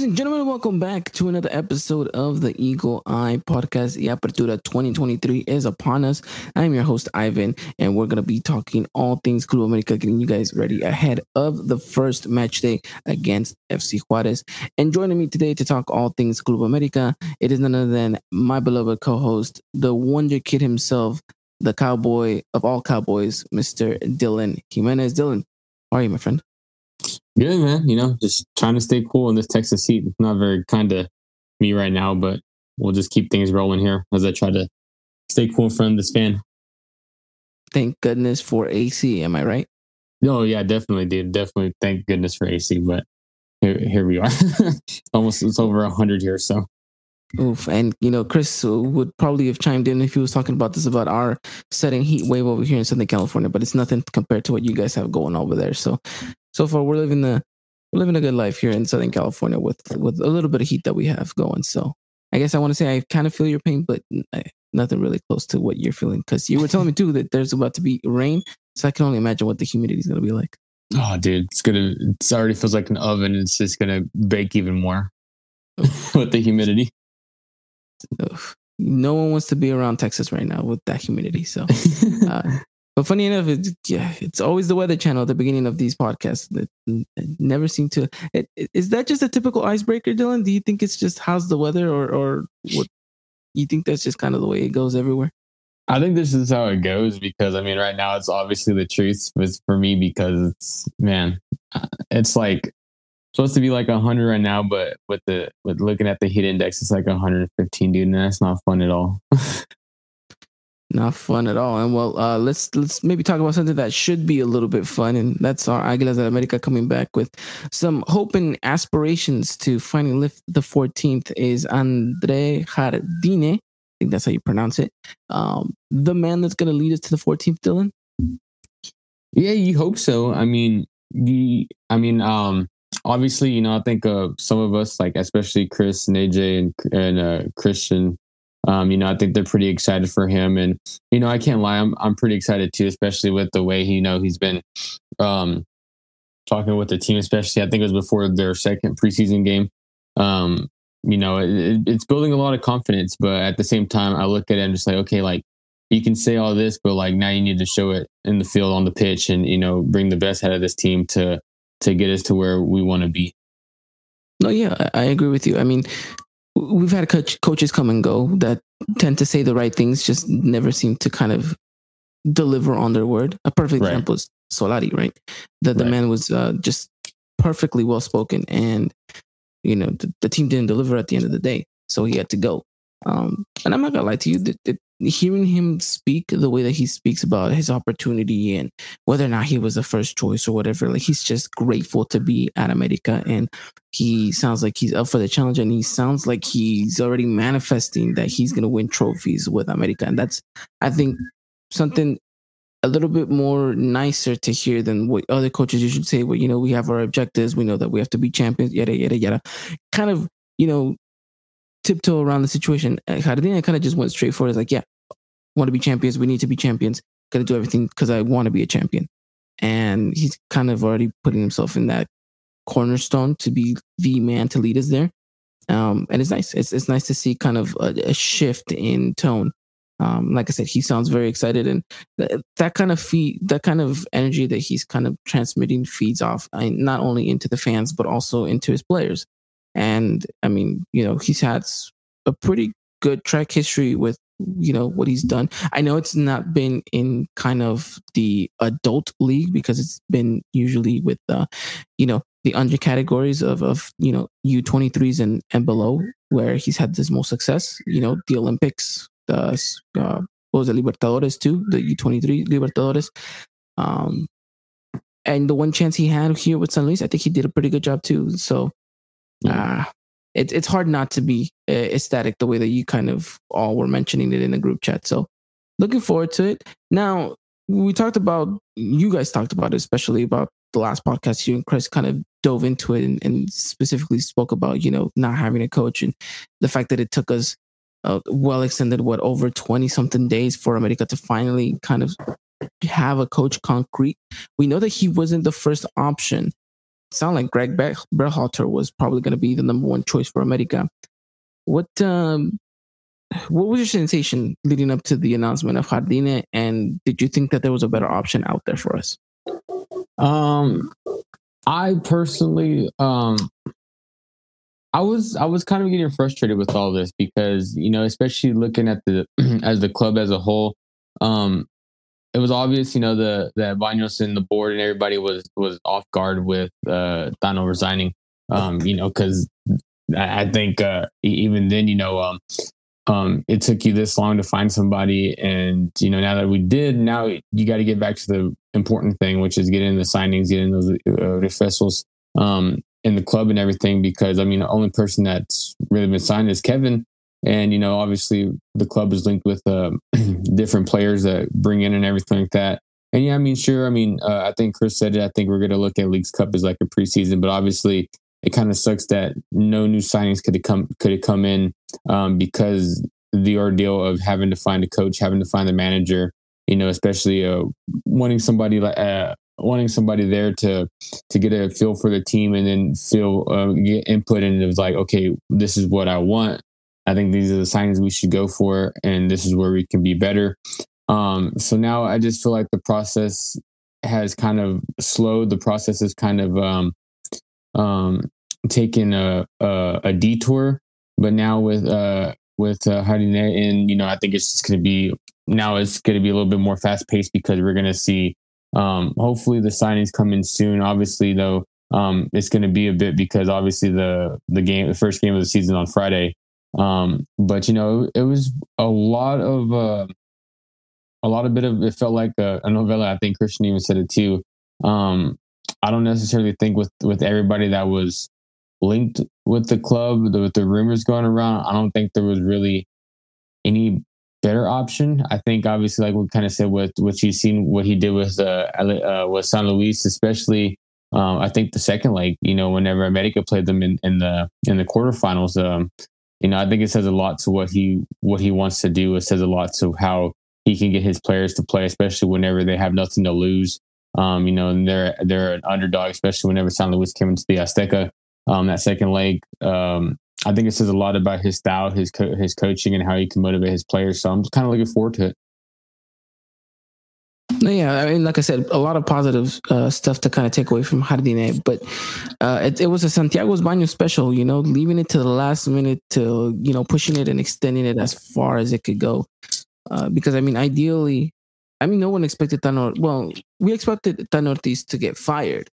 ladies and gentlemen. Welcome back to another episode of the Eagle Eye Podcast. The Apertura 2023 is upon us. I'm your host, Ivan, and we're going to be talking all things Club America, getting you guys ready ahead of the first match day against FC Juarez. And joining me today to talk all things Club America, it is none other than my beloved co host, the Wonder Kid himself, the cowboy of all cowboys, Mr. Dylan Jimenez. Dylan, how are you, my friend? Good man, you know, just trying to stay cool in this Texas heat. It's not very kind of me right now, but we'll just keep things rolling here as I try to stay cool in front of this fan. Thank goodness for AC. Am I right? Oh yeah, definitely, dude. Definitely. Thank goodness for AC, but here, here we are. Almost it's over a hundred here, so. Oof. And, you know, Chris would probably have chimed in if he was talking about this about our setting heat wave over here in Southern California, but it's nothing compared to what you guys have going over there. So, so far we're living the, we're living a good life here in Southern California with, with a little bit of heat that we have going. So I guess I want to say I kind of feel your pain, but nothing really close to what you're feeling. Cause you were telling me too that there's about to be rain. So I can only imagine what the humidity is going to be like. Oh, dude, it's gonna. It already feels like an oven. It's just gonna bake even more with the humidity. No one wants to be around Texas right now with that humidity. So, uh, but funny enough, it's, yeah, it's always the Weather Channel at the beginning of these podcasts that never seem to. It, is that just a typical icebreaker, Dylan? Do you think it's just how's the weather, or or what? You think that's just kind of the way it goes everywhere? I think this is how it goes because I mean, right now it's obviously the truth, but for me because it's man, uh, it's like supposed to be like 100 right now, but with the with looking at the heat index, it's like 115, dude, and that's not fun at all. not fun at all. And well, uh, let's let's maybe talk about something that should be a little bit fun, and that's our Águilas de America coming back with some hope and aspirations to finally lift the 14th. Is Andre Jardine? I think that's how you pronounce it. Um, the man that's going to lead us to the 14th, Dylan. Yeah, you hope so. I mean, the I mean, um, obviously, you know, I think uh, some of us, like especially Chris and AJ and and uh, Christian, um, you know, I think they're pretty excited for him, and you know, I can't lie, I'm I'm pretty excited too, especially with the way he, you know he's been um, talking with the team, especially I think it was before their second preseason game. Um, you know, it, it's building a lot of confidence, but at the same time, I look at it and just like, okay, like you can say all this, but like now you need to show it in the field on the pitch, and you know, bring the best out of this team to to get us to where we want to be. No, yeah, I agree with you. I mean, we've had coach, coaches come and go that tend to say the right things, just never seem to kind of deliver on their word. A perfect right. example is Solari, right? That the right. man was uh, just perfectly well spoken, and you know the, the, team didn't deliver at the end of the day, so he had to go. Um, and I'm not gonna lie to you, the, the, hearing him speak the way that he speaks about his opportunity and whether or not he was the first choice or whatever, like he's just grateful to be at America and he sounds like he's up for the challenge and he sounds like he's already manifesting that he's to win trophies with America. And that's, I think, something a little bit more nicer to hear than what other coaches usually say. Well, you know, we have our objectives. We know that we have to be champions, yada, yada, yada. Kind of, you know, tiptoe around the situation. Jardine kind of just went straight for it. It's like, yeah, want to be champions. We need to be champions. Got to do everything because I want to be a champion. And he's kind of already putting himself in that cornerstone to be the man to lead us there. Um, and it's nice. It's it's nice to see kind of a, a shift in tone. Um, like I said, he sounds very excited, and th- that kind of feed, that kind of energy that he's kind of transmitting feeds off I mean, not only into the fans but also into his players. And I mean, you know, he's had a pretty good track history with you know what he's done. I know it's not been in kind of the adult league because it's been usually with uh, you know the under categories of of you know U twenty threes and and below where he's had this most success. You know the Olympics, the uh, was it Libertadores too, the U twenty three Libertadores. Um, and the one chance he had here with San Luis, I think he did a pretty good job too. So, uh, it, it's hard not to be uh, ecstatic the way that you kind of all were mentioning it in the group chat. So looking forward to it. Now we talked about you guys talked about it, especially about the last podcast. You and Chris kind of dove into it and, and specifically spoke about you know not having a coach and the fact that it took us uh, well extended what over 20 something days for America to finally kind of have a coach concrete. We know that he wasn't the first option. It sounded like Greg Berhalter was probably going to be the number one choice for America. What um, what was your sensation leading up to the announcement of Jardine, and did you think that there was a better option out there for us? Um, I personally, um, I was I was kind of getting frustrated with all this because you know, especially looking at the as the club as a whole, um, it was obvious, you know, the that Baños and the board and everybody was was off guard with uh Tano resigning. Um, you know, because I, I think uh even then, you know, um um it took you this long to find somebody and you know now that we did now you got to get back to the important thing which is getting the signings getting those uh, um in the club and everything because i mean the only person that's really been signed is kevin and you know obviously the club is linked with uh, different players that bring in and everything like that and yeah i mean sure i mean uh, i think chris said it i think we're going to look at leagues cup as like a preseason but obviously it kind of sucks that no new signings could have come could have come in um, because the ordeal of having to find a coach, having to find a manager, you know, especially uh, wanting somebody like uh, wanting somebody there to to get a feel for the team and then feel uh, get input and it was like, okay, this is what I want. I think these are the signs we should go for, and this is where we can be better. Um, so now I just feel like the process has kind of slowed. The process is kind of um, um, taken a, a, a detour, but now with uh, with uh, Jardine, and you know, I think it's just going to be now it's going to be a little bit more fast paced because we're going to see. Um, hopefully, the signings come in soon. Obviously, though, um, it's going to be a bit because obviously the the game, the first game of the season on Friday. Um, but you know, it was a lot of uh, a lot of bit of it felt like a, a novella. I think Christian even said it too. Um, I don't necessarily think with with everybody that was linked with the club, with the rumors going around, I don't think there was really any better option. I think obviously, like we kind of said, with what you've seen, what he did with uh, uh with San Luis, especially. Um, I think the second leg, you know, whenever America played them in, in the in the quarterfinals, um, you know, I think it says a lot to what he what he wants to do. It says a lot to how he can get his players to play, especially whenever they have nothing to lose. Um, you know, and they're they're an underdog, especially whenever San Luis came into the Azteca. Um, that second leg, um, I think it says a lot about his style, his co- his coaching, and how he can motivate his players. So I'm kind of looking forward to it. Yeah, I mean, like I said, a lot of positive uh, stuff to kind of take away from Jardine, but uh, it, it, was a Santiago's Baños special, you know, leaving it to the last minute to, you know, pushing it and extending it as far as it could go. Uh, because, I mean, ideally, I mean, no one expected Tano. Well, we expected Tano Ortiz to get fired.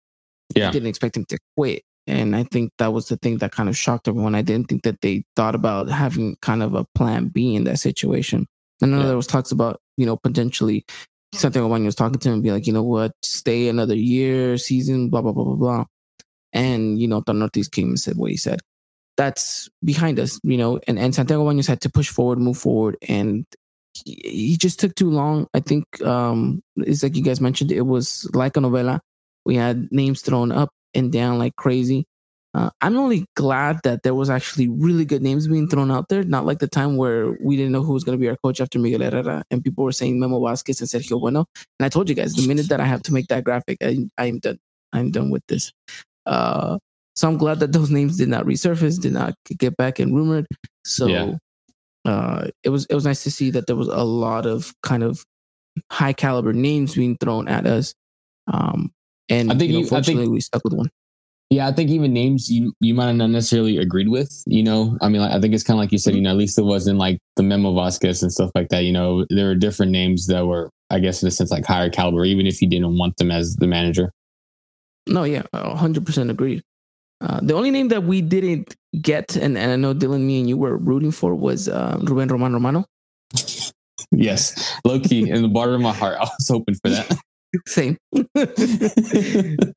Yeah. We didn't expect him to quit. And I think that was the thing that kind of shocked everyone. I didn't think that they thought about having kind of a plan B in that situation. I know yeah. there was talks about, you know, potentially Santiago Baños was talking to him and be like, you know what, stay another year, season, blah, blah, blah, blah, blah. And, you know, Don Ortiz came and said what he said. That's behind us, you know, and, and Santiago Baños had to push forward, move forward. And he, he just took too long. I think um, it's like you guys mentioned, it was like a novella. We had names thrown up and down like crazy. Uh, I'm only glad that there was actually really good names being thrown out there, not like the time where we didn't know who was going to be our coach after Miguel Herrera, and people were saying Memo Vasquez and Sergio Bueno. And I told you guys, the minute that I have to make that graphic, I, I'm done. I'm done with this. Uh, so I'm glad that those names did not resurface, did not get back and rumored. So yeah. uh, it was it was nice to see that there was a lot of kind of high caliber names being thrown at us. Um, and I think you know, fortunately think, we stuck with one. Yeah, I think even names you you might have not necessarily agreed with. You know, I mean, I think it's kind of like you said. You know, at least it wasn't like the Memo Vasquez and stuff like that. You know, there were different names that were, I guess, in a sense, like higher caliber, even if you didn't want them as the manager. No, yeah, hundred percent agreed. Uh, the only name that we didn't get, and, and I know Dylan, me and you were rooting for, was uh, Ruben Omar Romano. yes, Loki in the bottom of my heart, I was hoping for that. Same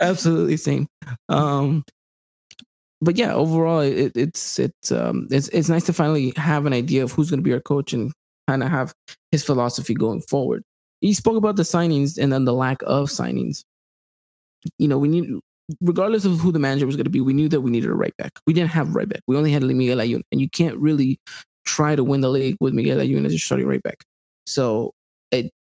absolutely same um but yeah, overall, it, it's it's um it's it's nice to finally have an idea of who's going to be our coach and kind of have his philosophy going forward. He spoke about the signings and then the lack of signings. You know, we need regardless of who the manager was going to be, we knew that we needed a right back. We didn't have a right back. We only had Miguel Layun, and you can't really try to win the league with Miguel Layun as your starting right back. So it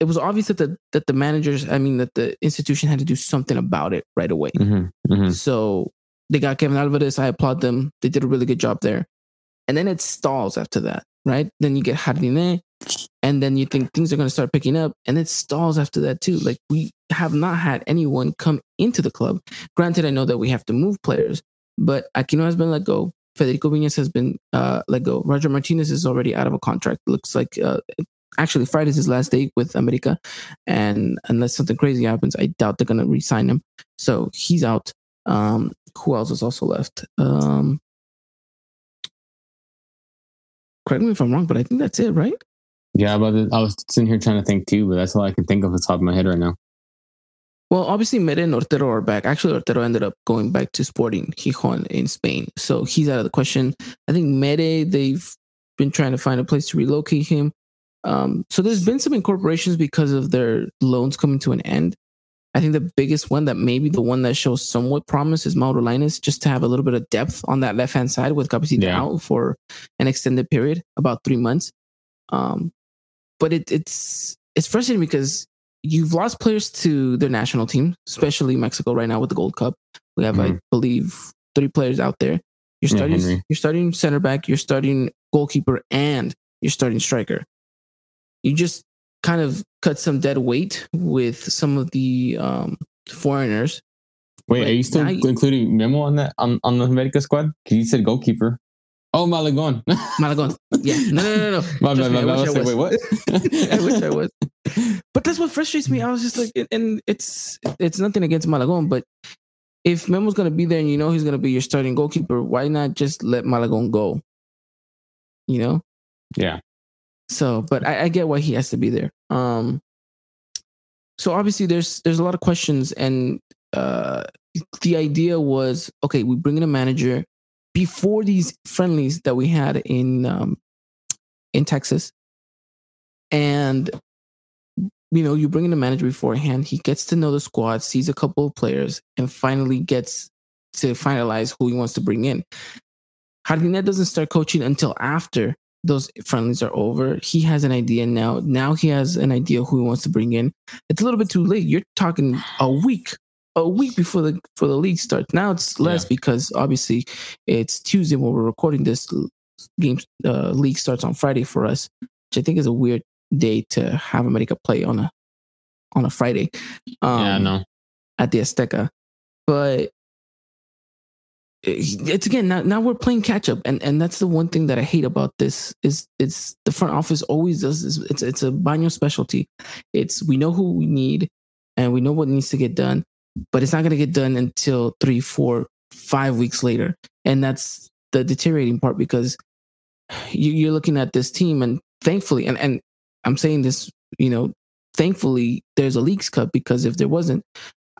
it was obvious that the that the managers, I mean, that the institution had to do something about it right away. Mm-hmm, mm-hmm. So they got Kevin Alvarez. I applaud them. They did a really good job there. And then it stalls after that, right? Then you get Jardine, and then you think things are going to start picking up, and it stalls after that too. Like we have not had anyone come into the club. Granted, I know that we have to move players, but Aquino has been let go. Federico Viñas has been uh, let go. Roger Martinez is already out of a contract. Looks like uh, actually Friday's his last day with America, and unless something crazy happens, I doubt they're gonna re-sign him. So he's out. Um, who else is also left? Um, correct me if I'm wrong, but I think that's it, right? Yeah, but I was sitting here trying to think too, but that's all I can think of off the top of my head right now. Well, obviously, Mere and Ortero are back. Actually, Ortero ended up going back to Sporting Gijon in Spain, so he's out of the question. I think Mere, they've been trying to find a place to relocate him. Um, so there's been some incorporations because of their loans coming to an end. I think the biggest one that maybe the one that shows somewhat promise is Mauro Lainez, just to have a little bit of depth on that left hand side with Cabecita yeah. out for an extended period, about three months. Um, but it, it's it's frustrating because you've lost players to their national team, especially Mexico right now with the Gold Cup. We have, mm-hmm. I believe, three players out there. You're starting, yeah, you're starting center back, you're starting goalkeeper, and you're starting striker. You just kind of cut some dead weight with some of the um, foreigners. Wait, but are you still you, including Memo on that on, on the America squad? Because you said goalkeeper. Oh, Malagon. Malagon. Yeah. No, no, no, no. my bad, my bad. I, I, was. wait, what? I wish I was. But that's what frustrates me. I was just like, and it's it's nothing against Malagon, but if Memo's gonna be there and you know he's gonna be your starting goalkeeper, why not just let Malagon go? You know? Yeah. So, but I, I get why he has to be there. Um, so obviously there's there's a lot of questions, and uh, the idea was okay, we bring in a manager before these friendlies that we had in um, in Texas, and you know you bring in a manager beforehand. He gets to know the squad, sees a couple of players, and finally gets to finalize who he wants to bring in. Jardine doesn't start coaching until after those friendlies are over. He has an idea now. Now he has an idea who he wants to bring in. It's a little bit too late. You're talking a week, a week before the for the league starts. Now it's less yeah. because obviously it's Tuesday when we're recording this. Game uh, league starts on Friday for us, which I think is a weird day to have America play on a on a Friday. Um, yeah, no. At the Azteca, but it's again now, now we're playing catch up. And and that's the one thing that i hate about this is it's the front office always does this. It's it's a baño specialty. It's we know who we need and we know what needs to get done but it's not going to get done until three four five weeks later. And that's the deteriorating part because you, you're looking at this team and thankfully and and i'm saying this you know thankfully there's a leagues cup because if there wasn't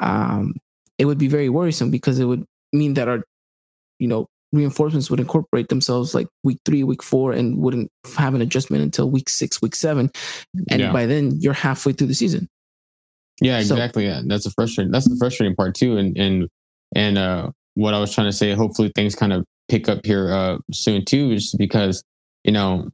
um it would be very worrisome because it would mean that our you know, reinforcements would incorporate themselves like week three, week four, and wouldn't have an adjustment until week six, week seven. And yeah. by then you're halfway through the season. Yeah, exactly. So, yeah. That's the frustrating that's the frustrating part too. And and and uh what I was trying to say, hopefully things kind of pick up here uh soon too, just because, you know,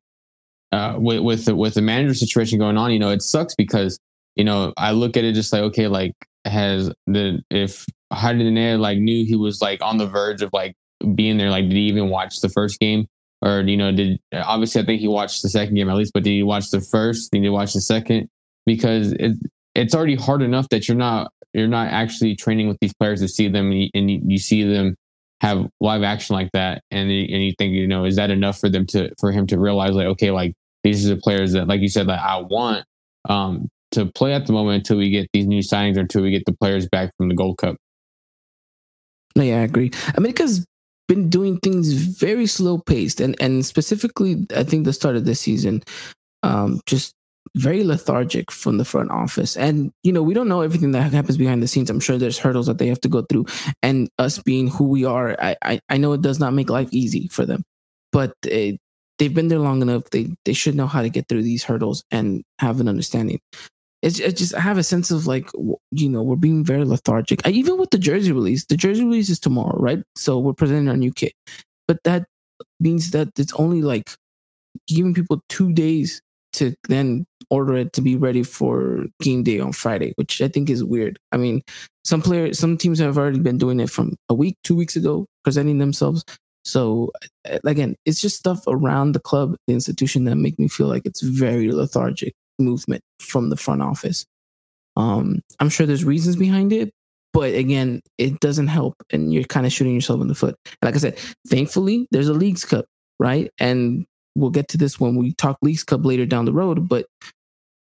uh with with the with the manager situation going on, you know, it sucks because, you know, I look at it just like, okay, like has the if Jardine like knew he was like on the verge of like being there? Like, did he even watch the first game? Or, you know, did obviously I think he watched the second game at least, but did he watch the first? Did he watch the second? Because it, it's already hard enough that you're not you're not actually training with these players to see them and you, and you, see them have live action like that and and you think you know is that enough for them to for him to realize like okay like these are the players that like you said that I want um to play at the moment until we get these new signings or until we get the players back from the Gold Cup. No, yeah, I agree. America's been doing things very slow paced, and and specifically, I think the start of this season, um, just very lethargic from the front office. And, you know, we don't know everything that happens behind the scenes. I'm sure there's hurdles that they have to go through. And us being who we are, I, I, I know it does not make life easy for them, but it, they've been there long enough. They, they should know how to get through these hurdles and have an understanding. It's, it's just, I have a sense of like, you know, we're being very lethargic. I, even with the jersey release, the jersey release is tomorrow, right? So we're presenting our new kit. But that means that it's only like giving people two days to then order it to be ready for game day on Friday, which I think is weird. I mean, some players, some teams have already been doing it from a week, two weeks ago, presenting themselves. So again, it's just stuff around the club, the institution that make me feel like it's very lethargic movement from the front office. Um, I'm sure there's reasons behind it, but again, it doesn't help, and you're kind of shooting yourself in the foot. Like I said, thankfully, there's a leagues cup, right? And we'll get to this when we talk Leagues Cup later down the road. But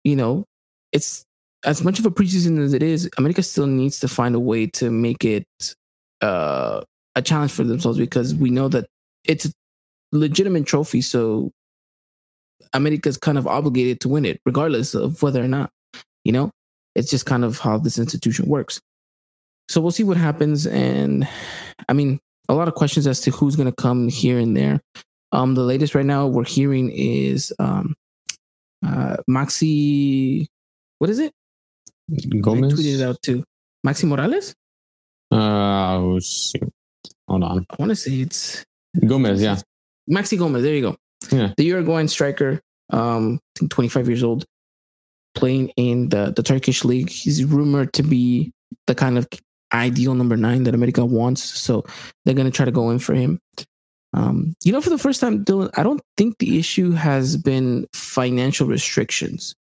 you know, it's as much of a preseason as it is. America still needs to find a way to make it uh, a challenge for themselves because we know that it's a legitimate trophy. So America's kind of obligated to win it, regardless of whether or not. You know, it's just kind of how this institution works. So we'll see what happens. And I mean, a lot of questions as to who's going to come here and there. Um, the latest right now we're hearing is um, uh, Maxi. What is it? Gomez. I tweeted it out too. Maxi Morales. Uh, hold on. I want to say it's Gomez. Yeah, Maxi Gomez. There you go. Yeah, the Uruguayan striker. Um, I think 25 years old, playing in the the Turkish league. He's rumored to be the kind of ideal number nine that America wants. So they're gonna try to go in for him. Um, you know, for the first time, Dylan, I don't think the issue has been financial restrictions.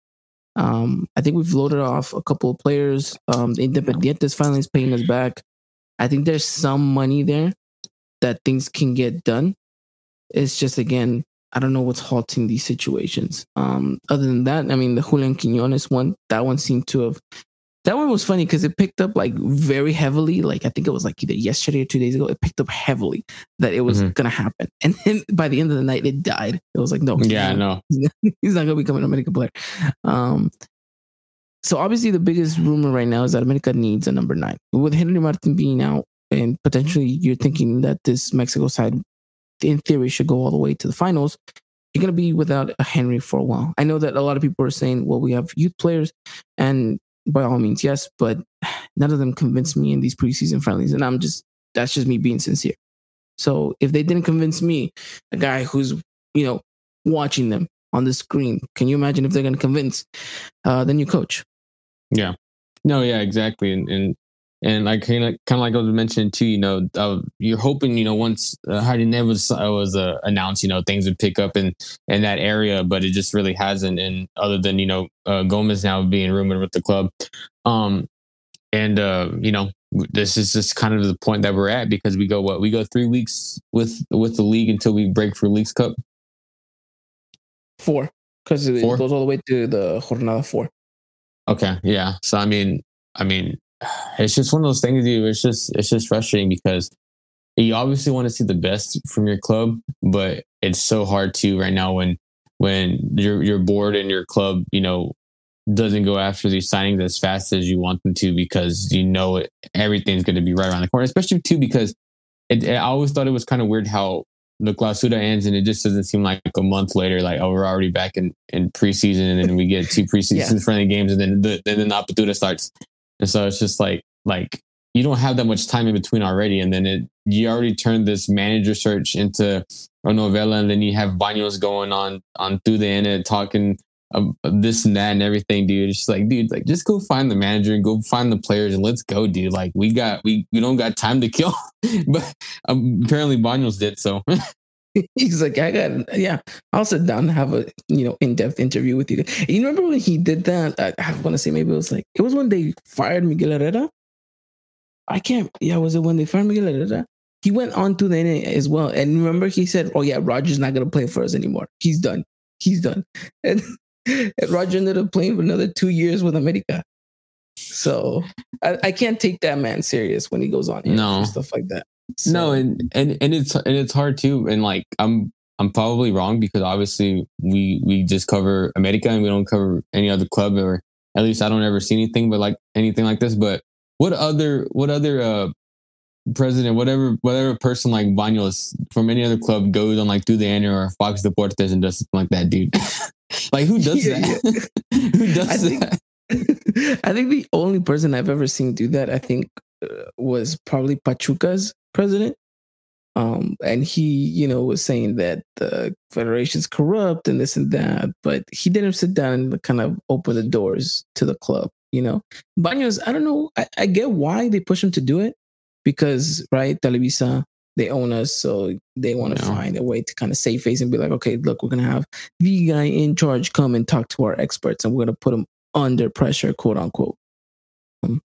Um, I think we've loaded off a couple of players. Um, Independientes finally is paying us back. I think there's some money there that things can get done. It's just again, I don't know what's halting these situations. Um, other than that, I mean, the Julian Quinones one, that one seemed to have that one was funny because it picked up like very heavily. Like I think it was like either yesterday or two days ago. It picked up heavily that it was mm-hmm. gonna happen, and then by the end of the night, it died. It was like no, yeah, no, he's not gonna become an American player. Um, so obviously the biggest rumor right now is that America needs a number nine with Henry Martin being out, and potentially you're thinking that this Mexico side, in theory, should go all the way to the finals. You're gonna be without a Henry for a while. I know that a lot of people are saying, well, we have youth players, and by all means, yes, but none of them convinced me in these preseason friendlies. And I'm just, that's just me being sincere. So if they didn't convince me, a guy who's, you know, watching them on the screen, can you imagine if they're going to convince uh, the new coach? Yeah. No, yeah, exactly. And, and and like kind of kind of like I was mentioning too, you know, uh, you're hoping you know once uh, Jardine uh, was uh, announced, you know, things would pick up in in that area, but it just really hasn't. And other than you know uh, Gomez now being rumored with the club, um, and uh, you know this is just kind of the point that we're at because we go what we go three weeks with with the league until we break for Leagues Cup. Four, because it goes all the way to the jornada four. Okay, yeah. So I mean, I mean, it's just one of those things, dude. It's just it's just frustrating because you obviously want to see the best from your club, but it's so hard to right now when when your your board and your club, you know, doesn't go after these signings as fast as you want them to because you know it, everything's going to be right around the corner. Especially too because it, I always thought it was kind of weird how the Clausura ends and it just doesn't seem like a month later, like oh we're already back in, in preseason and then we get two preseason yeah. friendly games and then the then the Apertura starts. And so it's just like like you don't have that much time in between already, and then it you already turned this manager search into a novella, and then you have Baños going on on through the internet talking of this and that and everything, dude. It's just like, dude, like just go find the manager and go find the players and let's go, dude. Like we got we we don't got time to kill, but um, apparently Baños did so. He's like, I got, yeah, I'll sit down and have a, you know, in depth interview with you. You remember when he did that? I, I want to say maybe it was like, it was when they fired Miguel Herrera. I can't, yeah, was it when they fired Miguel Herrera? He went on to the NA as well. And remember, he said, oh, yeah, Roger's not going to play for us anymore. He's done. He's done. And, and Roger ended up playing for another two years with America. So I, I can't take that man serious when he goes on no. stuff like that. So. No, and, and and it's and it's hard too. And like I'm I'm probably wrong because obviously we we just cover America and we don't cover any other club or at least I don't ever see anything but like anything like this. But what other what other uh president, whatever whatever person like Baños from any other club goes on like through the annual or Fox Deportes and does something like that, dude. like who does yeah, that? Yeah. who does I think, that? I think the only person I've ever seen do that, I think, uh, was probably Pachuca's president. Um, and he, you know, was saying that the federation's corrupt and this and that, but he didn't sit down and kind of open the doors to the club. You know, Baños, I don't know. I, I get why they push him to do it because, right, Televisa, they own us, so they want to find a way to kind of save face and be like, okay, look, we're gonna have the guy in charge come and talk to our experts, and we're gonna put him under pressure, quote unquote. Um,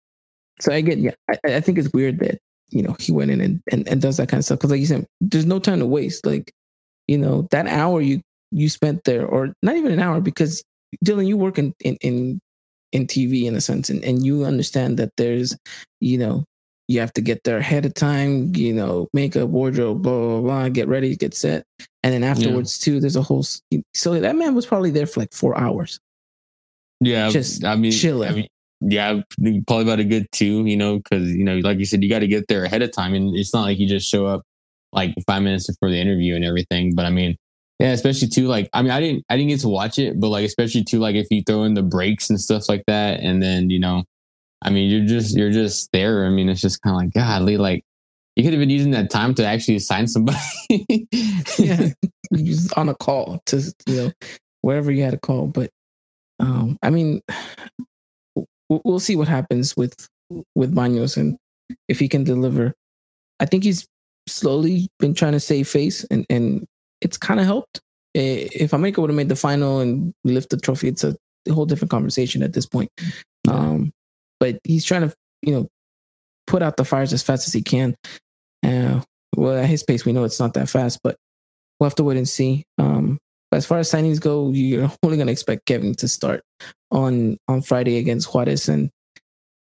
so I get, yeah, I, I, think it's weird that you know he went in and, and, and does that kind of stuff because, like you said, there's no time to waste. Like, you know, that hour you you spent there, or not even an hour, because Dylan, you work in in in, in TV in a sense, and, and you understand that there's, you know, you have to get there ahead of time, you know, makeup, wardrobe, blah blah blah, get ready, get set, and then afterwards yeah. too, there's a whole. So that man was probably there for like four hours. Yeah, just I mean, chilling. I mean, yeah, probably about a good two. You know, because you know, like you said, you got to get there ahead of time, and it's not like you just show up like five minutes before the interview and everything. But I mean, yeah, especially too like I mean, I didn't I didn't get to watch it, but like especially too like if you throw in the breaks and stuff like that, and then you know, I mean, you're just you're just there. I mean, it's just kind of like godly, like you could have been using that time to actually sign somebody. yeah, on a call to you know wherever you had a call, but um, I mean, we'll see what happens with with Baños and if he can deliver. I think he's slowly been trying to save face, and and it's kind of helped. If America would have made the final and we lift the trophy, it's a whole different conversation at this point. Um, but he's trying to, you know, put out the fires as fast as he can. Uh, well, at his pace, we know it's not that fast, but we'll have to wait and see. Um, but as far as signings go, you're only going to expect Kevin to start on on Friday against Juarez, and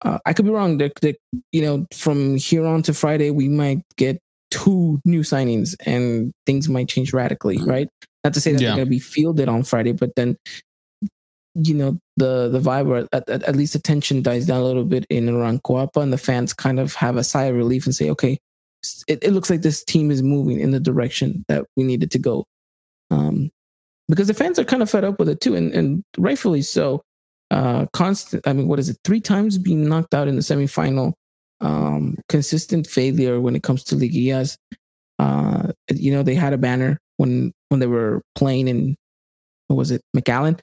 uh, I could be wrong. That, you know, from here on to Friday, we might get two new signings, and things might change radically. Mm-hmm. Right? Not to say that yeah. they're going to be fielded on Friday, but then you know the the vibe or at, at, at, least the tension dies down a little bit in around Coapa and the fans kind of have a sigh of relief and say okay it, it looks like this team is moving in the direction that we needed to go um, because the fans are kind of fed up with it too, and, and rightfully so. Uh, constant, I mean, what is it? Three times being knocked out in the semifinal. Um, consistent failure when it comes to liguillas. Uh, you know, they had a banner when when they were playing in what was it, McAllen,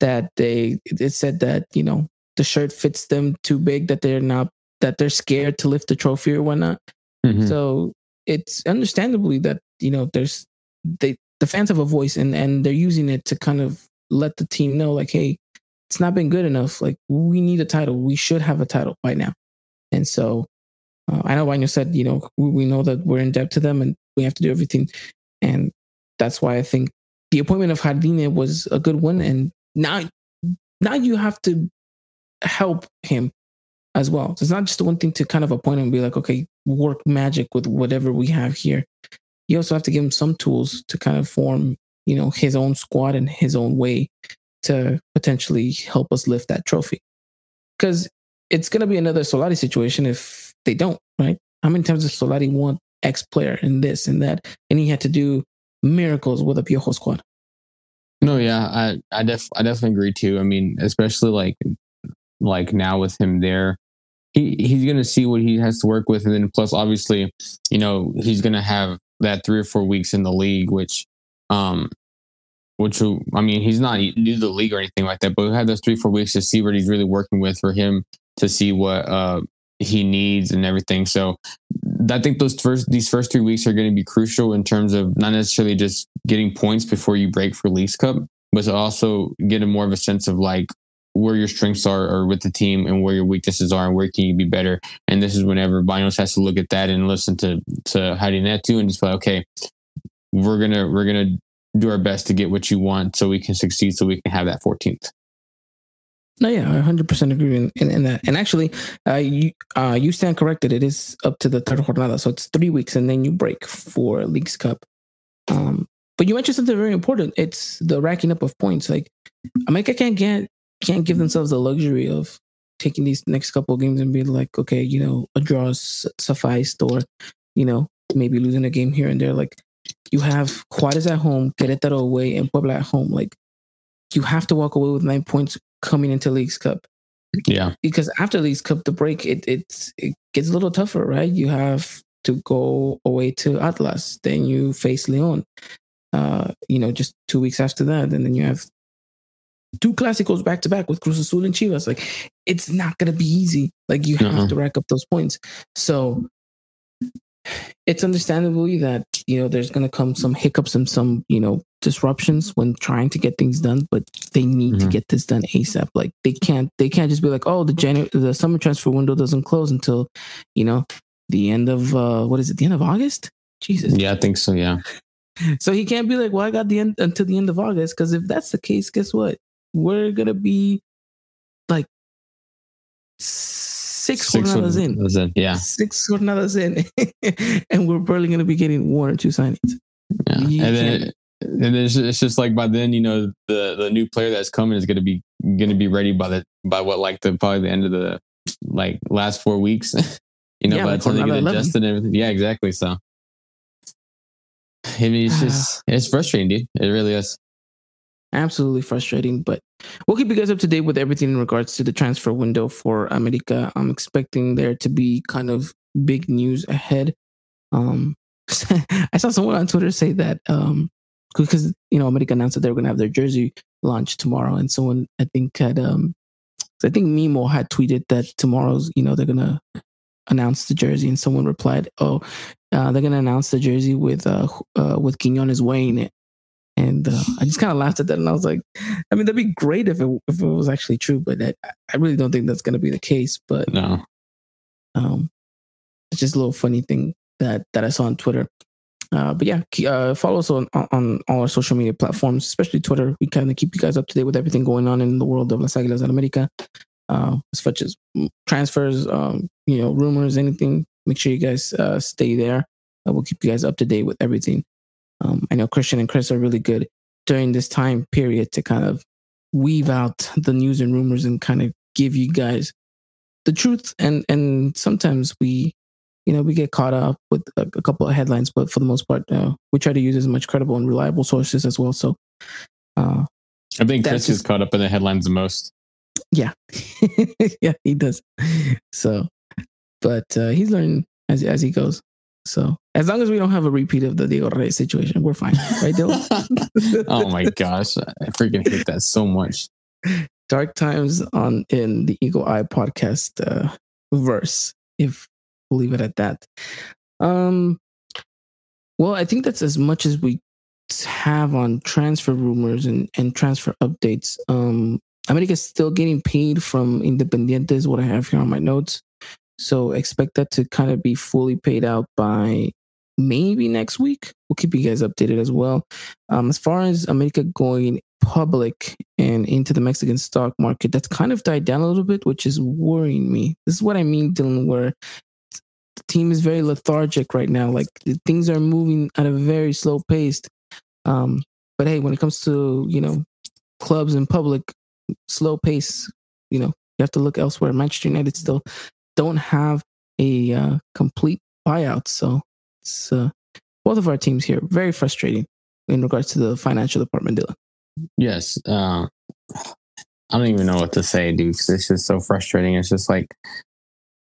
that they it said that you know the shirt fits them too big that they're not that they're scared to lift the trophy or whatnot. Mm-hmm. So it's understandably that you know there's they the fans have a voice and and they're using it to kind of let the team know like hey it's not been good enough. Like we need a title. We should have a title by now. And so uh, i know Baños said you know we, we know that we're in debt to them and we have to do everything. And that's why i think the appointment of Jardine was a good one. And now now you have to help him as well. So it's not just one thing to kind of appoint him and be like, okay, work magic with whatever we have here you also have to give him some tools to kind of form, you know, his own squad and his own way to potentially help us lift that trophy. Because it's going to be another Solari situation if they don't, right? How many times does Solari want X player and this and that? And he had to do miracles with a Piojo squad. No, yeah, I I def I definitely agree too. I mean, especially like like now with him there, he he's gonna see what he has to work with, and then plus obviously, you know, he's gonna have that three or four weeks in the league, which, um, which I mean, he's not new to the league or anything like that, but we had those three four weeks to see what he's really working with for him to see what uh, he needs and everything. So I think those first these first three weeks are going to be crucial in terms of not necessarily just getting points before you break for Leagues Cup, but to also get a more of a sense of like where your strengths are or with the team and where your weaknesses are and where can you be better. And this is whenever Baños has to look at that and listen to to Jardine that too and just like, okay, we're gonna we're gonna do our best to get what you want so we can succeed so we can have that 14th. No, yeah, I 100% agree in, in, in, that. And actually, uh, you uh, you stand corrected. It is up to the third jornada, so it's three weeks, and then you break for Leagues Cup. Um, but you mentioned something very important. It's the racking up of points. Like America can't get can't give themselves the luxury of taking these next couple of games and being like, okay, you know, a draw sufficed, or you know, maybe losing a game here and there. Like you have Juarez at home, Querétaro away, and Puebla at home. Like you have to walk away with nine points coming into Leagues Cup. Yeah, because after Leagues Cup, the break it it's it gets a little tougher, right? You have to go away to Atlas, then you face Leon. Uh, you know, just two weeks after that, and then you have two clásicos back to back with Cruz Azul and Chivas. Like, it's not gonna be easy. Like, you have uh-huh. to rack up those points. So it's understandably that you know there's going to come some hiccups and some you know disruptions when trying to get things done but they need mm-hmm. to get this done asap like they can't they can't just be like oh the January the summer transfer window doesn't close until you know the end of uh what is it the end of august jesus yeah i think so yeah so he can't be like well i got the end until the end of august because if that's the case guess what we're gonna be like six, six jornadas in. in. Yeah. Six jornadas in. and we're barely going to be getting one or two signings. Yeah. You and then, and then it's, it's just like by then, you know, the, the new player that's coming is going to be, going to be ready by the, by what, like the, probably the end of the, like last four weeks, you know, yeah, by the time they get adjusted and everything. Yeah, exactly. So, I mean, it's just, it's frustrating, dude. It really is absolutely frustrating. But we'll keep you guys up to date with everything in regards to the transfer window for America. I'm expecting there to be kind of big news ahead. Um, I saw someone on Twitter say that um, because you know America announced that they were going to have their jersey launch tomorrow, and someone I think had um, I think Mimo had tweeted that tomorrow's you know they're gonna announce the jersey, and someone replied, "Oh, uh, they're gonna announce the jersey with uh, uh with Quiñones wearing it." And uh, I just kind of laughed at that, and I was like, I mean, that'd be great if it if it was actually true, but I, I really don't think that's going to be the case. But no, um, it's just a little funny thing that that I saw on Twitter. Uh, but yeah, uh, follow us on, on all our social media platforms, especially Twitter. We kind of keep you guys up to date with everything going on in the world of Las Águilas del América, uh, such as transfers, um, you know, rumors, anything. Make sure you guys uh, stay there. Uh, we'll keep you guys up to date with everything. Um, I know Christian and Chris are really good during this time period to kind of weave out the news and rumors and kind of give you guys the truth. And and sometimes we, you know, we get caught up with a, a couple of headlines, but for the most part, uh, we try to use as much credible and reliable sources as well. So, uh, I think Chris just, is caught up in the headlines the most. Yeah, yeah, he does. So, but uh, he's learning as as he goes. So as long as we don't have a repeat of the Diego Reyes situation, we're fine, right, Dylan? oh my gosh, I freaking hate that so much. Dark times on in the Eagle Eye podcast uh, verse, if we'll leave it at that. Um, well, I think that's as much as we have on transfer rumors and, and transfer updates. Um, America's still getting paid from Independiente, is what I have here on my notes. So expect that to kind of be fully paid out by maybe next week. We'll keep you guys updated as well. Um, as far as America going public and into the Mexican stock market, that's kind of died down a little bit, which is worrying me. This is what I mean, Dylan, where the team is very lethargic right now. Like things are moving at a very slow pace. Um, but hey, when it comes to, you know, clubs and public, slow pace, you know, you have to look elsewhere. Manchester United still don't have a uh, complete buyout. So it's uh, both of our teams here very frustrating in regards to the financial department, Dylan. Yes. Uh, I don't even know what to say, dude. Cause it's just so frustrating. It's just like,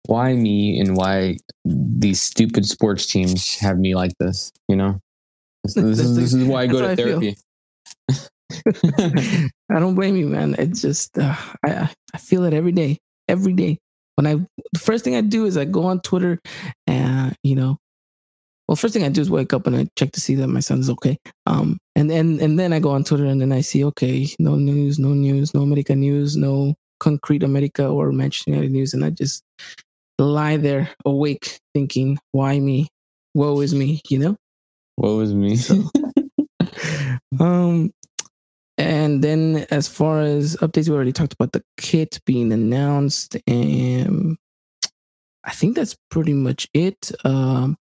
why me and why these stupid sports teams have me like this? You know, this, this, is, this is why I go to therapy. I don't blame you, man. It's just uh, I I feel it every day, every day when I the first thing I do is I go on Twitter and you know well first thing I do is wake up and I check to see that my son's okay. Um and then and then I go on Twitter and then I see okay, no news, no news, no America news, no concrete America or Manchester United news and I just lie there awake thinking, why me? Woe is me, you know? Woe is me. So, um and then as far as updates, we already talked about the kit being announced. And I think that's pretty much it. Um,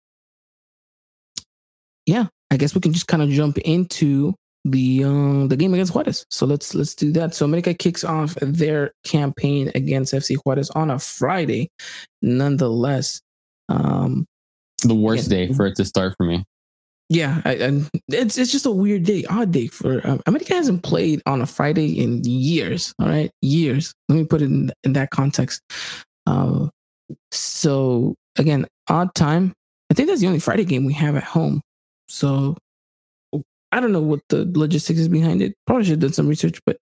yeah, I guess we can just kind of jump into the um, the game against Juarez. So let's let's do that. So America kicks off their campaign against FC Juarez on a Friday. Nonetheless, um, the worst yeah, day for it to start for me. Yeah, I, I, it's it's just a weird day, odd day for um, America hasn't played on a Friday in years. All right, years. Let me put it in, in that context. Uh, so again, odd time. I think that's the only Friday game we have at home. So I don't know what the logistics is behind it. Probably should have done some research, but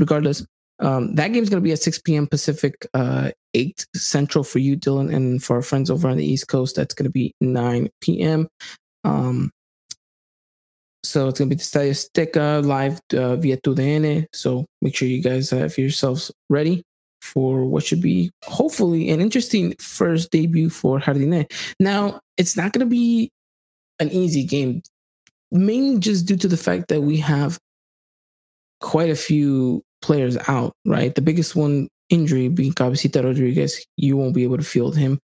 regardless, um, that is going to be at 6 p.m. Pacific, uh, 8 Central for you, Dylan, and for our friends over on the East Coast, that's going to be 9 p.m. Um, so it's going to be the Azteca live uh, via TUDN. So make sure you guys have yourselves ready for what should be hopefully an interesting first debut for Jardine. Now, it's not going to be an easy game, mainly just due to the fact that we have quite a few players out, right? The biggest one injury being Cabecita Rodriguez. You won't be able to field him.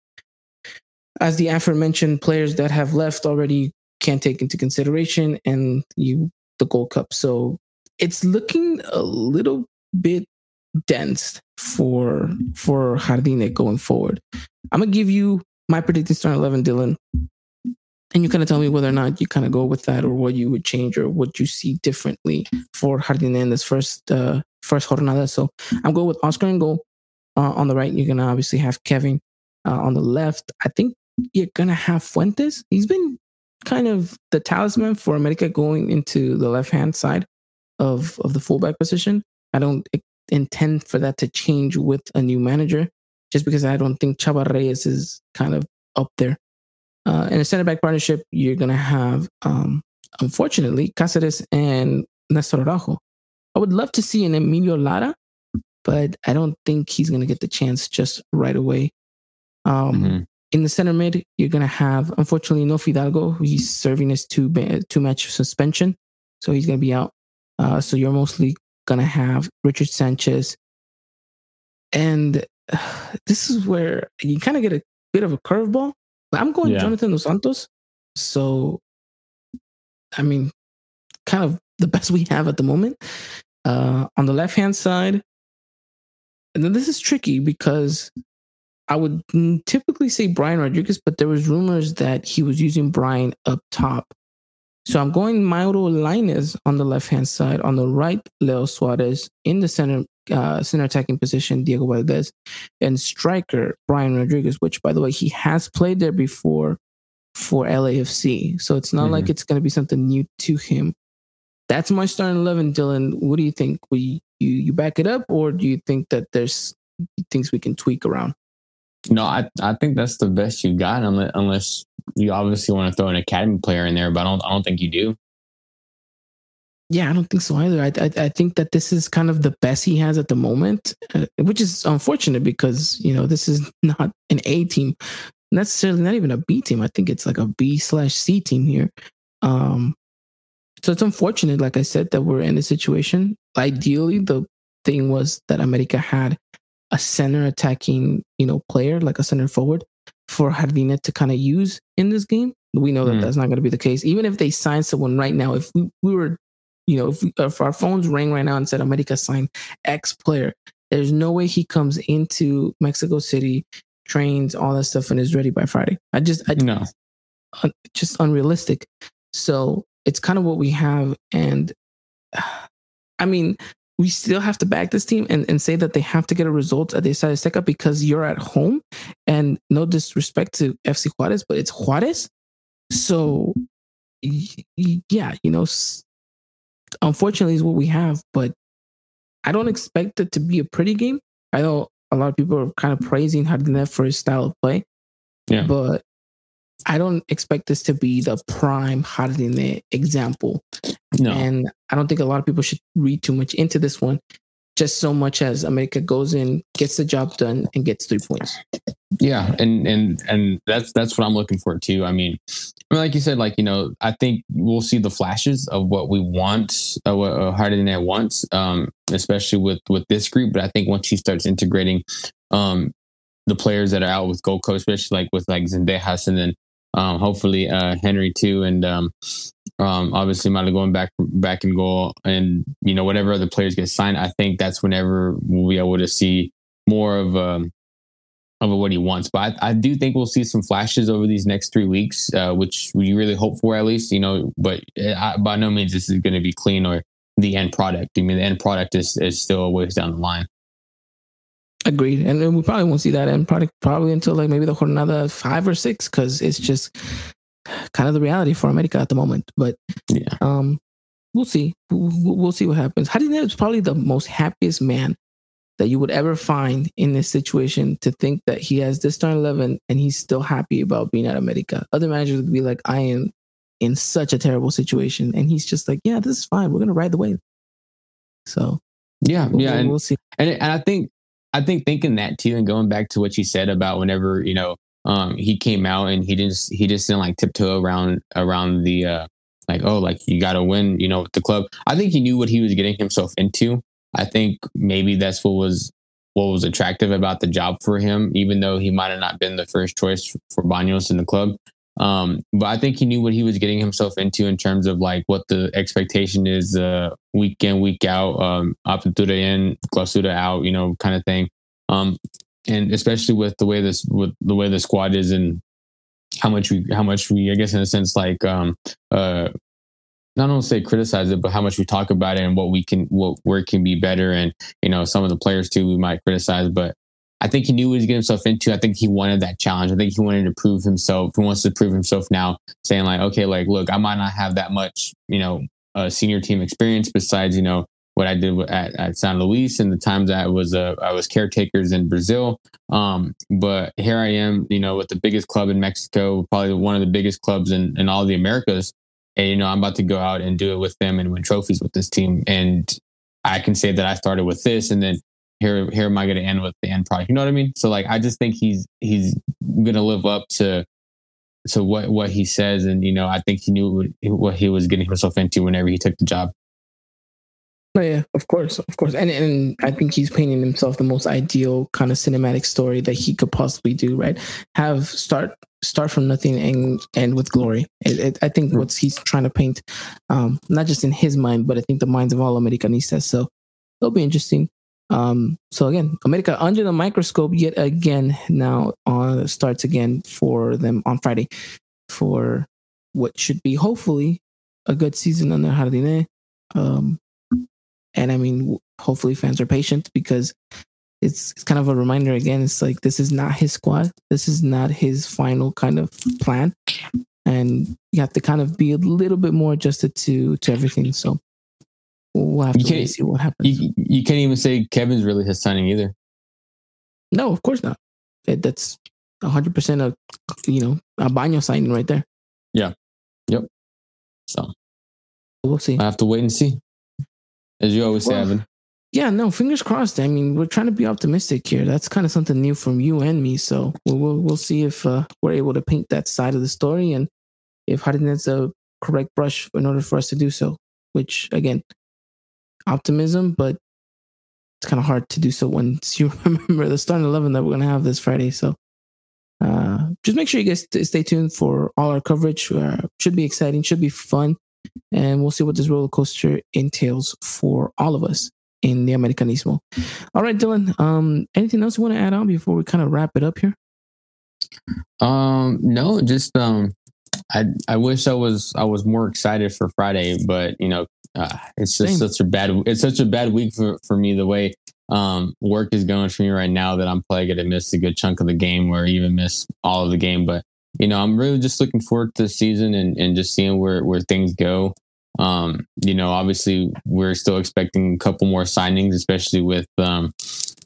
As the aforementioned players that have left already can't take into consideration, and you the Gold Cup. So it's looking a little bit dense for for Jardine going forward. I'm gonna give you my predicted starting eleven, Dylan, and you kind of tell me whether or not you kind of go with that, or what you would change, or what you see differently for Jardine in this first uh, first jornada. So I'm going with Oscar and goal uh, on the right. You're gonna obviously have Kevin uh, on the left. I think you're gonna have Fuentes. He's been kind of the talisman for America going into the left hand side of of the fullback position. I don't intend for that to change with a new manager, just because I don't think Chava Reyes is kind of up there. Uh, in a center back partnership, you're gonna have, um, unfortunately, Cáceres and Nestor Araujo. I would love to see an Emilio Lara, but I don't think he's gonna get the chance just right away. Um, mm-hmm. In the center mid, you're gonna have, unfortunately, no Fidalgo. He's serving his two two match suspension, so he's gonna be out. Uh, so you're mostly gonna have Richard Sanchez, and uh, this is where you kind of get a bit of a curveball. I'm going yeah. Jonathan Dos Santos. So, I mean, kind of the best we have at the moment. Uh, on the left hand side, and then this is tricky because I would typically say Brian Rodriguez, but there was rumors that he was using Brian up top. So I'm going Mauro Lainez on the left hand side. On the right, Leo Suarez. In the center, uh, center attacking position, Diego Valdez. And striker, Brian Rodriguez, which, by the way, he has played there before for LAFC. So it's not mm-hmm. like it's going to be something new to him. That's my starting 11, Dylan. What do you think? We you, you back it up, or do you think that there's things we can tweak around? No, I I think that's the best you got, unless unless you obviously want to throw an academy player in there, but I don't I don't think you do. Yeah, I don't think so either. I, I, I think that this is kind of the best he has at the moment, uh, which is unfortunate because you know this is not an A team, necessarily not even a B team. I think it's like a B slash C team here. Um, so it's unfortunate, like I said, that we're in this situation. Ideally, the thing was that America had a center attacking, you know, player like a center forward for Jardine to kind of use in this game. We know that mm. that's not going to be the case. Even if they sign someone right now, if we, we were, you know, if, if our phones rang right now and said America signed X player, there's no way he comes into Mexico City, trains, all that stuff, and is ready by Friday. I just, I no, just unrealistic. So it's kind of what we have, and I mean, we still have to back this team and, and say that they have to get a result at the Estadio Azteca because you're at home. And no disrespect to FC Juarez, but it's Juarez. So, yeah, you know, unfortunately, is what we have. But I don't expect it to be a pretty game. I know a lot of people are kind of praising Jardine for his style of play. Yeah. But I don't expect this to be the prime Jardine example. No. And I don't think a lot of people should read too much into this one, just so much as America goes in, gets the job done, and gets three points. Yeah, and and and that's that's what I'm looking for too. I mean, like you said, like you know, I think we'll see the flashes of what we want, uh, what uh, Jardine wants, um, especially with with this group. But I think once he starts integrating um, the players that are out with Gold Cup, especially like with like Zendejas and then um, hopefully uh, Henry too, and um, um, obviously going back back in goal, and you know whatever other players get signed, I think that's whenever we'll be able to see more of um, of what he wants. But I, I, do think we'll see some flashes over these next three weeks, uh, which we really hope for at least. You know, but uh, I, by no means this is going to be clean or the end product. I mean, the end product is is still a ways down the line. Agreed, and we probably won't see that end product probably until like maybe the jornada five or six because it's just kind of the reality for America at the moment. But yeah, um, we'll see. We'll, we'll see what happens. How do you know it's probably the most happiest man that you would ever find in this situation to think that he has this starting eleven and he's still happy about being at America. Other managers would be like, I am in such a terrible situation, and he's just like, yeah, this is fine. We're gonna ride the wave. So yeah, we'll, yeah, and we'll see. And and I think I think thinking that too, and going back to what you said about whenever you know um, he came out and he didn't he just didn't like tiptoe around around the uh, like oh like you got to win you know the club. I think he knew what he was getting himself into. I think maybe that's what was what was attractive about the job for him, even though he might have not been the first choice for Banos in the club. Um, but I think he knew what he was getting himself into in terms of like what the expectation is uh, week in, week out, um, apertura in, clausura out, you know, kind of thing. Um, and especially with the way this with the way the squad is and how much we how much we I guess in a sense like um uh not only say criticize it, but how much we talk about it and what we can what where can be better and you know some of the players too we might criticize, but I think he knew what he was getting himself into. I think he wanted that challenge. I think he wanted to prove himself. He wants to prove himself now, saying like, okay, like look, I might not have that much, you know, uh, senior team experience besides you know what I did at, at San Luis and the times I was uh, I was caretakers in Brazil. Um, but here I am, you know, with the biggest club in Mexico, probably one of the biggest clubs in, in all the Americas. And you know, I'm about to go out and do it with them and win trophies with this team. And I can say that I started with this, and then here here am I going to end with the end product. You know what I mean? So like, I just think he's he's going to live up to to what what he says, and you know, I think he knew what he was getting himself into whenever he took the job. Oh yeah, of course, of course, and and I think he's painting himself the most ideal kind of cinematic story that he could possibly do. Right, have start start from nothing and end with glory. It, it, I think what he's trying to paint, um, not just in his mind, but I think the minds of all Americanistas. So it'll be interesting. Um, so again, America under the microscope yet again now on starts again for them on Friday for what should be hopefully a good season under Jardine. Um, and I mean, hopefully fans are patient because it's, it's kind of a reminder again. It's like this is not his squad. This is not his final kind of plan, and you have to kind of be a little bit more adjusted to to everything. So we'll have to see what happens. You, you can't even say Kevin's really his signing either. No, of course not. It, that's hundred percent of you know a Baño signing right there. Yeah. Yep. So we'll see. I have to wait and see as you always say, Evan. Yeah, no, fingers crossed. I mean, we're trying to be optimistic here. That's kind of something new from you and me. So we'll we'll, we'll see if uh, we're able to paint that side of the story and if Jardine's a correct brush in order for us to do so. Which again, optimism, but it's kind of hard to do so once you remember the starting eleven that we're gonna have this Friday. So uh, just make sure you guys stay tuned for all our coverage. Uh, should be exciting, should be fun and we'll see what this roller coaster entails for all of us in the Americanismo. All right, Dylan. Um, anything else you want to add on before we kind of wrap it up here? Um, no, just um, I I wish I was I was more excited for Friday, but you know, uh, it's just Same. such a bad it's such a bad week for for me the way um work is going for me right now that I'm probably gonna miss a good chunk of the game or even miss all of the game. But you know, I'm really just looking forward to the season and, and just seeing where, where things go. Um, you know, obviously we're still expecting a couple more signings, especially with, um,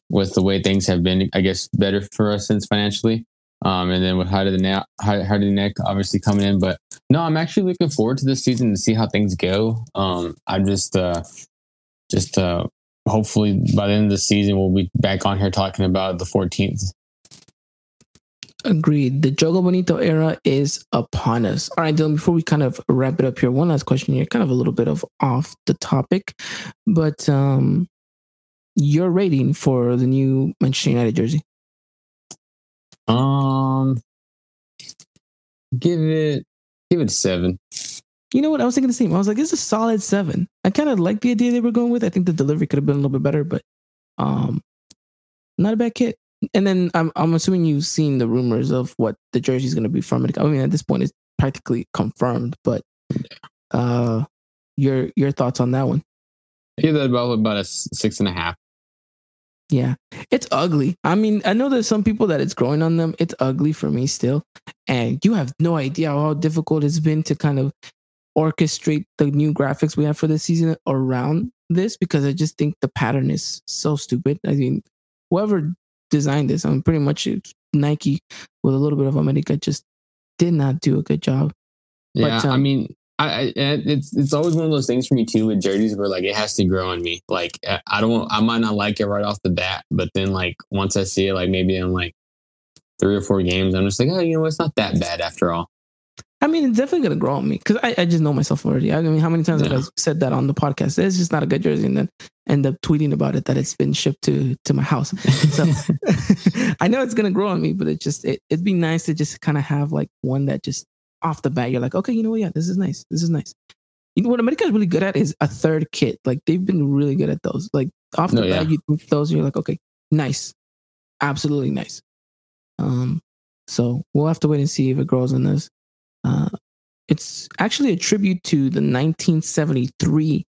with the way things have been, I guess, better for us since financially. Um, and then with how did the neck, how, how did the neck obviously coming in, but no, I'm actually looking forward to this season to see how things go. Um, I'm just, uh, just, uh, hopefully by the end of the season, we'll be back on here talking about the 14th Agreed. The Joga Bonito era is upon us. All right, Dylan, before we kind of wrap it up here, one last question here, kind of a little bit of off the topic, but um, your rating for the new Manchester United jersey? Um, give it give it seven. you know what? I was thinking the same. I was like, it's a solid seven. I kind of like the idea they were going with. I think the delivery could have been a little bit better, but um, not a bad kit. And then I'm I'm assuming you've seen the rumors of what the jersey is going to be from it. I mean, at this point, it's practically confirmed. But uh, your your thoughts on that one? Yeah, that about about a six and a half. Yeah, it's ugly. I mean, I know there's some people that it's growing on them. It's ugly for me still, and you have no idea how difficult it's been to kind of orchestrate the new graphics we have for this season around this because I just think the pattern is so stupid. I mean, whoever designed this, I mean, pretty much Nike with a little bit of America just did not do a good job. Yeah, but, um, I mean, I, it's it's always one of those things for me too with jerseys where like it has to grow on me. Like I don't, I might not like it right off the bat, but then like once I see it, like maybe in like three or four games, I'm just like, oh, you know, it's not that bad after all. I mean, it's definitely gonna grow on me because I, I just know myself already. I mean, how many times yeah. have I said that on the podcast? It's just not a good jersey, and then end up tweeting about it that it's been shipped to to my house. So I know it's gonna grow on me, but it just it, it'd be nice to just kind of have like one that just off the bat, you're like, okay, you know what? Yeah, this is nice. This is nice. You know what America is really good at is a third kit. Like they've been really good at those. Like off the no, bat, yeah. you think those, you're like, okay, nice, absolutely nice. Um, so we'll have to wait and see if it grows on this. Uh, it's actually a tribute to the 1973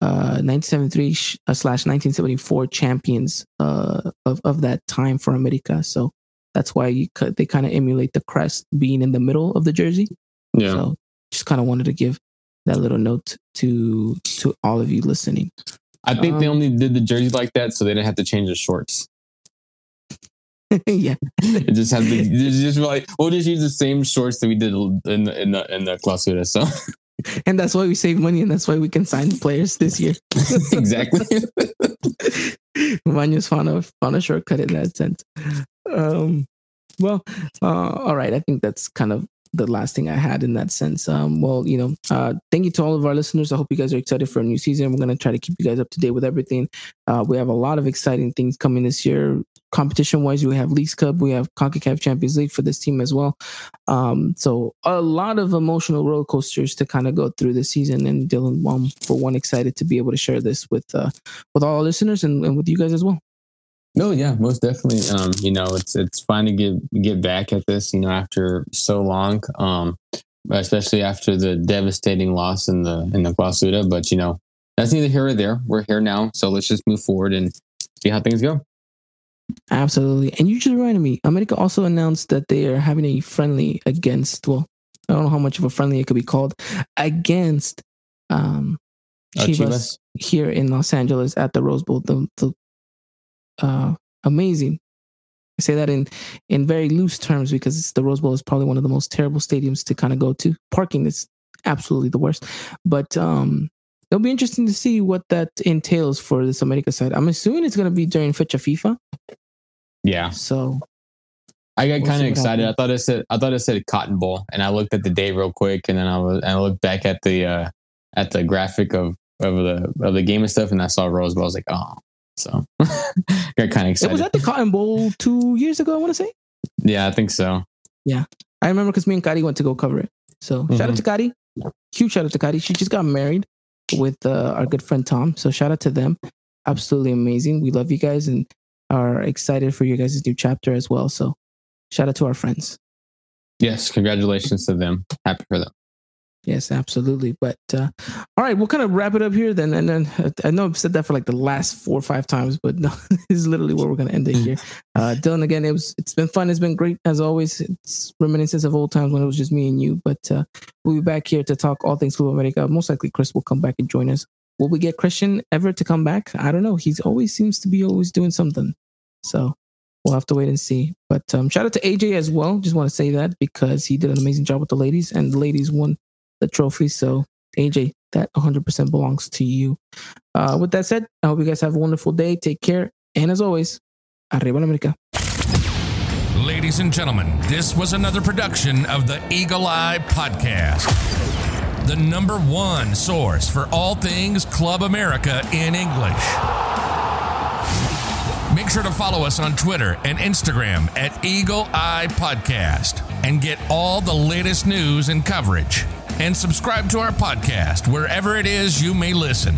uh, 1973 uh, slash 1974 champions uh, of, of that time for America. So that's why you, they kind of emulate the crest being in the middle of the jersey. Yeah. So just kind of wanted to give that little note to to all of you listening. I think um, they only did the jersey like that so they didn't have to change the shorts. yeah, it just has to just like we'll just use the same shorts that we did in the in the in the Clausura. So, and that's why we save money, and that's why we can sign players this year. exactly. Baños found a found a shortcut in that sense. Um, well, uh, all right. I think that's kind of the last thing I had in that sense. Um, well, you know, uh, thank you to all of our listeners. I hope you guys are excited for a new season. We're going to try to keep you guys up to date with everything. Uh, we have a lot of exciting things coming this year. Competition wise, we have Leagues Cup, we have CONCACAF Champions League for this team as well. Um, so a lot of emotional roller coasters to kind of go through this season. And Dylan, um, for one, excited to be able to share this with uh, with all our listeners and, and with you guys as well. No, yeah, most definitely. Um, you know, it's it's fine to get get back at this. You know, after so long, um, especially after the devastating loss in the in the Clausura. But you know, that's neither here or there. We're here now, so let's just move forward and see how things go. Absolutely, and you just reminded me. America also announced that they are having a friendly against. Well, I don't know how much of a friendly it could be called against um, Chivas, Chivas, here in Los Angeles at the Rose Bowl. The, the uh, amazing. I say that in in very loose terms because the Rose Bowl is probably one of the most terrible stadiums to kind of go to. Parking is absolutely the worst, but um, it'll be interesting to see what that entails for this America side. I'm assuming it's going to be during Fecha FIFA. Yeah. So I got we'll kind of excited. I thought it said I thought it said Cotton Bowl, and I looked at the day real quick, and then I was and I looked back at the uh, at the graphic of of the of the game and stuff, and I saw Rose Bowl. I was like, oh, so got kind of excited. It was at the Cotton Bowl two years ago, I want to say. Yeah, I think so. Yeah. I remember because me and Kari went to go cover it. So mm-hmm. shout out to Kari. Huge shout out to Kari. She just got married with uh, our good friend Tom. So shout out to them. Absolutely amazing. We love you guys and are excited for your guys' new chapter as well. So shout out to our friends. Yes, congratulations to them. Happy for them. Yes, absolutely. But uh, all right, we'll kind of wrap it up here then. And then uh, I know I've said that for like the last four or five times, but no, this is literally where we're going to end it here. Uh, Dylan, again, it was it's been fun. It's been great as always. It's reminiscence of old times when it was just me and you. But uh, we'll be back here to talk all things Club America. Most likely, Chris will come back and join us. Will we get Christian ever to come back? I don't know. He's always seems to be always doing something. So we'll have to wait and see. But um, shout out to AJ as well. Just want to say that because he did an amazing job with the ladies, and the ladies won the trophy. So, AJ, that 100% belongs to you. Uh, with that said, I hope you guys have a wonderful day. Take care. And as always, Arriba America. Ladies and gentlemen, this was another production of the Eagle Eye Podcast, the number one source for all things Club America in English. Make sure to follow us on Twitter and Instagram at Eagle Eye Podcast and get all the latest news and coverage. And subscribe to our podcast wherever it is you may listen.